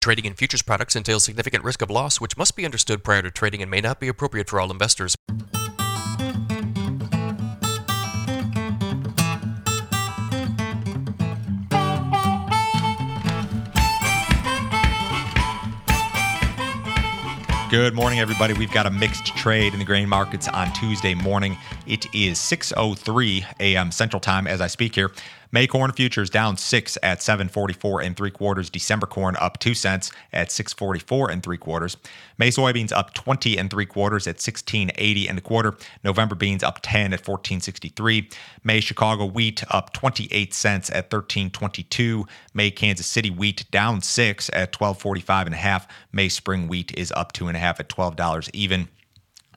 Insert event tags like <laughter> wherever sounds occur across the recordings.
Trading in futures products entails significant risk of loss, which must be understood prior to trading and may not be appropriate for all investors. Good morning, everybody. We've got a mixed trade in the grain markets on Tuesday morning. It is 6:03 a.m. Central Time as I speak here. May corn futures down six at 744 and three quarters. December corn up two cents at 644 and three quarters. May soybeans up 20 and three quarters at 1680 and a quarter. November beans up 10 at 1463. May Chicago wheat up 28 cents at 1322. May Kansas City wheat down six at 1245 and a half. May spring wheat is up two and a half at $12 even.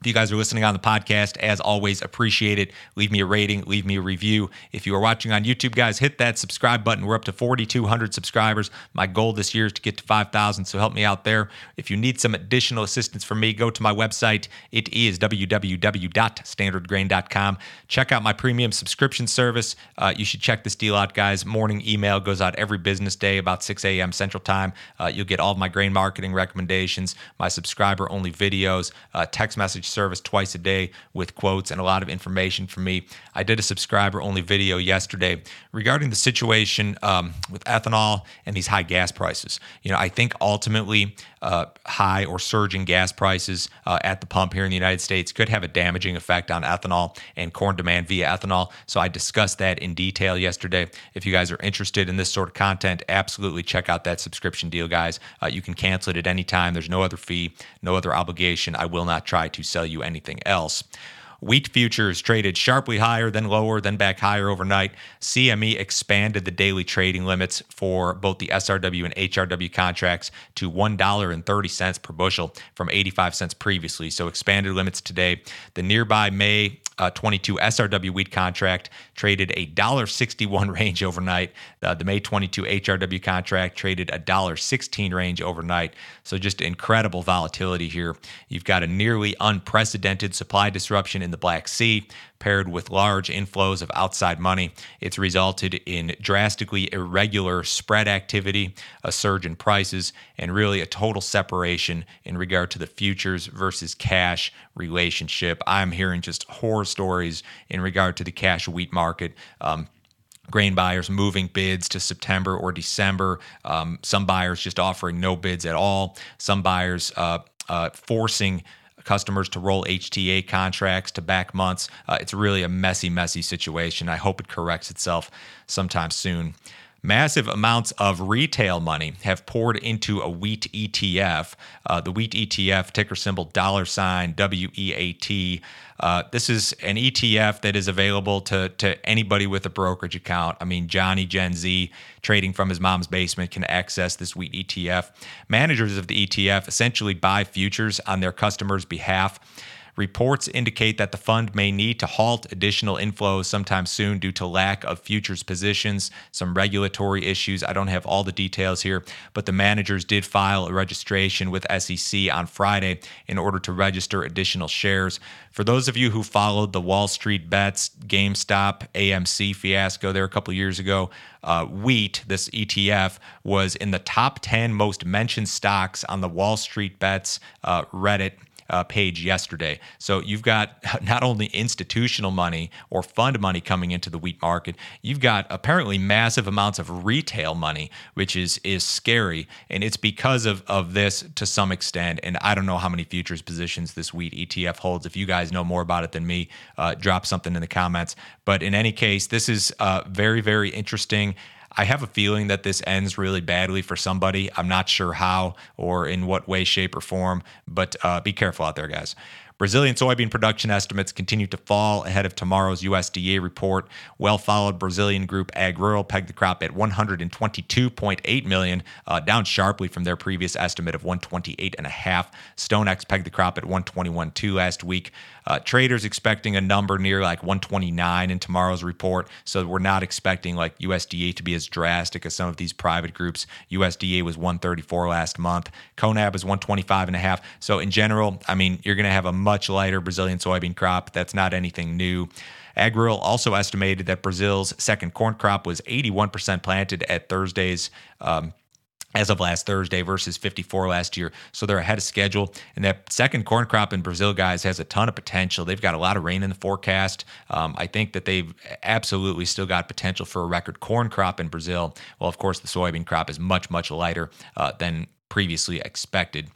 If you guys are listening on the podcast, as always, appreciate it. Leave me a rating, leave me a review. If you are watching on YouTube, guys, hit that subscribe button. We're up to 4,200 subscribers. My goal this year is to get to 5,000, so help me out there. If you need some additional assistance from me, go to my website. It is www.standardgrain.com. Check out my premium subscription service. Uh, you should check this deal out, guys. Morning email goes out every business day about 6 a.m. Central Time. Uh, you'll get all of my grain marketing recommendations, my subscriber only videos, uh, text message service twice a day with quotes and a lot of information for me. I did a subscriber only video yesterday regarding the situation um, with ethanol and these high gas prices. You know, I think ultimately uh, high or surging gas prices uh, at the pump here in the United States could have a damaging effect on ethanol and corn demand via ethanol. So I discussed that in detail yesterday. If you guys are interested in this sort of content, absolutely check out that subscription deal, guys. Uh, you can cancel it at any time. There's no other fee, no other obligation. I will not try to sell you anything else. Wheat futures traded sharply higher, then lower, then back higher overnight. CME expanded the daily trading limits for both the SRW and HRW contracts to $1.30 per bushel from 85 cents previously. So expanded limits today. The nearby May uh, 22 SRW wheat contract traded a $1.61 <laughs> range overnight. Uh, the May 22 HRW contract traded a $1.16 range overnight. So just incredible volatility here. You've got a nearly unprecedented supply disruption in the Black Sea paired with large inflows of outside money. It's resulted in drastically irregular spread activity, a surge in prices, and really a total separation in regard to the futures versus cash relationship. I'm hearing just horror stories in regard to the cash wheat market. Um, grain buyers moving bids to September or December. Um, some buyers just offering no bids at all. Some buyers uh, uh, forcing customers to roll HTA contracts to back months. Uh, it's really a messy, messy situation. I hope it corrects itself sometime soon. Massive amounts of retail money have poured into a wheat ETF. Uh, the wheat ETF, ticker symbol dollar sign WEAT. Uh, this is an ETF that is available to, to anybody with a brokerage account. I mean, Johnny Gen Z trading from his mom's basement can access this wheat ETF. Managers of the ETF essentially buy futures on their customers' behalf. Reports indicate that the fund may need to halt additional inflows sometime soon due to lack of futures positions, some regulatory issues. I don't have all the details here, but the managers did file a registration with SEC on Friday in order to register additional shares. For those of you who followed the Wall Street bets, GameStop, AMC fiasco there a couple years ago, uh, wheat, this ETF, was in the top 10 most mentioned stocks on the Wall Street bets uh, Reddit uh, page yesterday. So you've got <laughs> not only institutional money or fund money coming into the wheat market, you've got apparently massive amounts of retail money, which is is scary, and it's because of of this to some extent. And I don't know how many futures positions this wheat ETF holds. If you guys know more about it than me, uh, drop something in the comments. But in any case, this is uh, very very interesting. I have a feeling that this ends really badly for somebody. I'm not sure how or in what way, shape, or form, but uh, be careful out there, guys. Brazilian soybean production estimates continue to fall ahead of tomorrow's USDA report. Well followed Brazilian group AgRural pegged the crop at 122.8 million, uh, down sharply from their previous estimate of 128.5. StoneX pegged the crop at 121.2 last week. Uh, traders expecting a number near like 129 in tomorrow's report, so we're not expecting like USDA to be as drastic as some of these private groups. USDA was 134 last month. CONAB is 125 and a half. So in general, I mean, you're going to have a much lighter Brazilian soybean crop. That's not anything new. AgRural also estimated that Brazil's second corn crop was 81% planted at Thursday's um, as of last Thursday versus 54 last year. So they're ahead of schedule. And that second corn crop in Brazil, guys, has a ton of potential. They've got a lot of rain in the forecast. Um, I think that they've absolutely still got potential for a record corn crop in Brazil. Well, of course, the soybean crop is much, much lighter uh, than previously expected.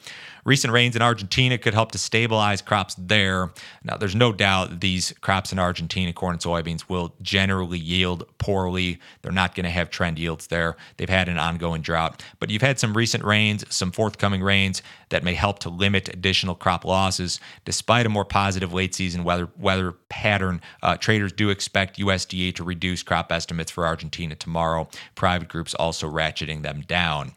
Recent rains in Argentina could help to stabilize crops there. Now, there's no doubt these crops in Argentina, corn and soybeans, will generally yield poorly. They're not going to have trend yields there. They've had an ongoing drought. But you've had some recent rains, some forthcoming rains that may help to limit additional crop losses. Despite a more positive late season weather, weather pattern, uh, traders do expect USDA to reduce crop estimates for Argentina tomorrow. Private groups also ratcheting them down.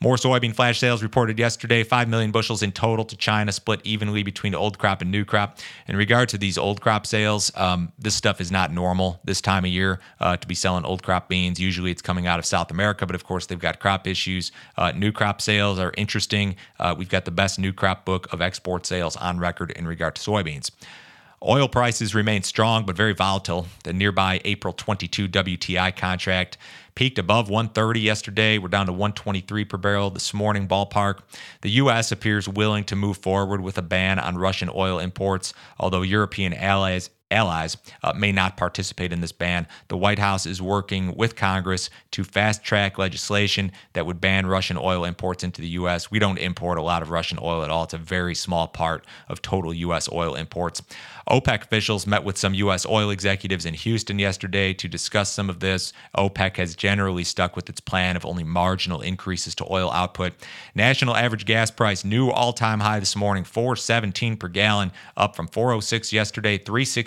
More soybean flash sales reported yesterday, 5 million bushels in total to China, split evenly between old crop and new crop. In regard to these old crop sales, um, this stuff is not normal this time of year uh, to be selling old crop beans. Usually it's coming out of South America, but of course they've got crop issues. Uh, new crop sales are interesting. Uh, we've got the best new crop book of export sales on record in regard to soybeans. Oil prices remain strong but very volatile. The nearby April 22 WTI contract peaked above 130 yesterday. We're down to 123 per barrel this morning, ballpark. The U.S. appears willing to move forward with a ban on Russian oil imports, although European allies allies uh, may not participate in this ban. The White House is working with Congress to fast track legislation that would ban Russian oil imports into the U.S. We don't import a lot of Russian oil at all, it's a very small part of total U.S. oil imports. OPEC officials met with some U.S. oil executives in Houston yesterday to discuss some of this. OPEC has generally stuck with its plan of only marginal increases to oil output. National average gas price new all-time high this morning, 417 per gallon, up from 406 yesterday,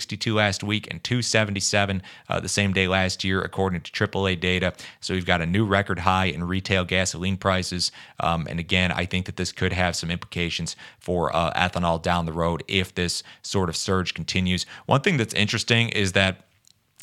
362 last week, and 277 uh, the same day last year, according to AAA data. So we've got a new record high in retail gasoline prices. Um, and again, I think that this could have some implications for uh, ethanol down the road if this sort of surge continues. One thing that's interesting is that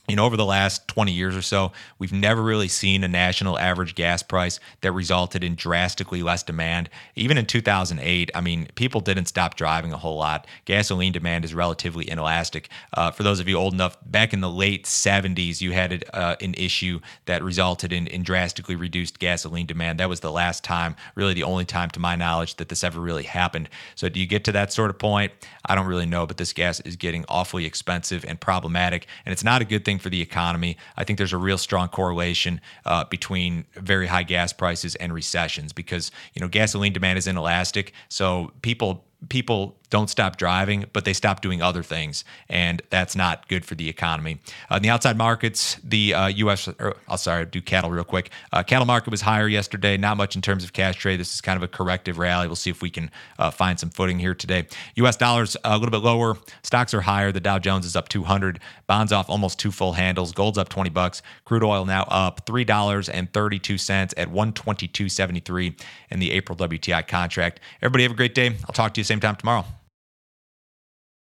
you know, over the last 20 years or so, we've never really seen a national average gas price that resulted in drastically less demand. Even in 2008, I mean, people didn't stop driving a whole lot. Gasoline demand is relatively inelastic. Uh, for those of you old enough, back in the late 70s, you had uh, an issue that resulted in, in drastically reduced gasoline demand. That was the last time, really the only time to my knowledge, that this ever really happened. So, do you get to that sort of point? I don't really know, but this gas is getting awfully expensive and problematic, and it's not a good thing thing for the economy. I think there's a real strong correlation uh, between very high gas prices and recessions because you know gasoline demand is inelastic, so people people don't stop driving, but they stop doing other things, and that's not good for the economy. Uh, in the outside markets, the uh, U.S. Or, I'll sorry, do cattle real quick. Uh, cattle market was higher yesterday. Not much in terms of cash trade. This is kind of a corrective rally. We'll see if we can uh, find some footing here today. U.S. dollars a little bit lower. Stocks are higher. The Dow Jones is up 200. Bonds off almost two full handles. Gold's up 20 bucks. Crude oil now up three dollars and 32 cents at 122.73 in the April WTI contract. Everybody have a great day. I'll talk to you same time tomorrow.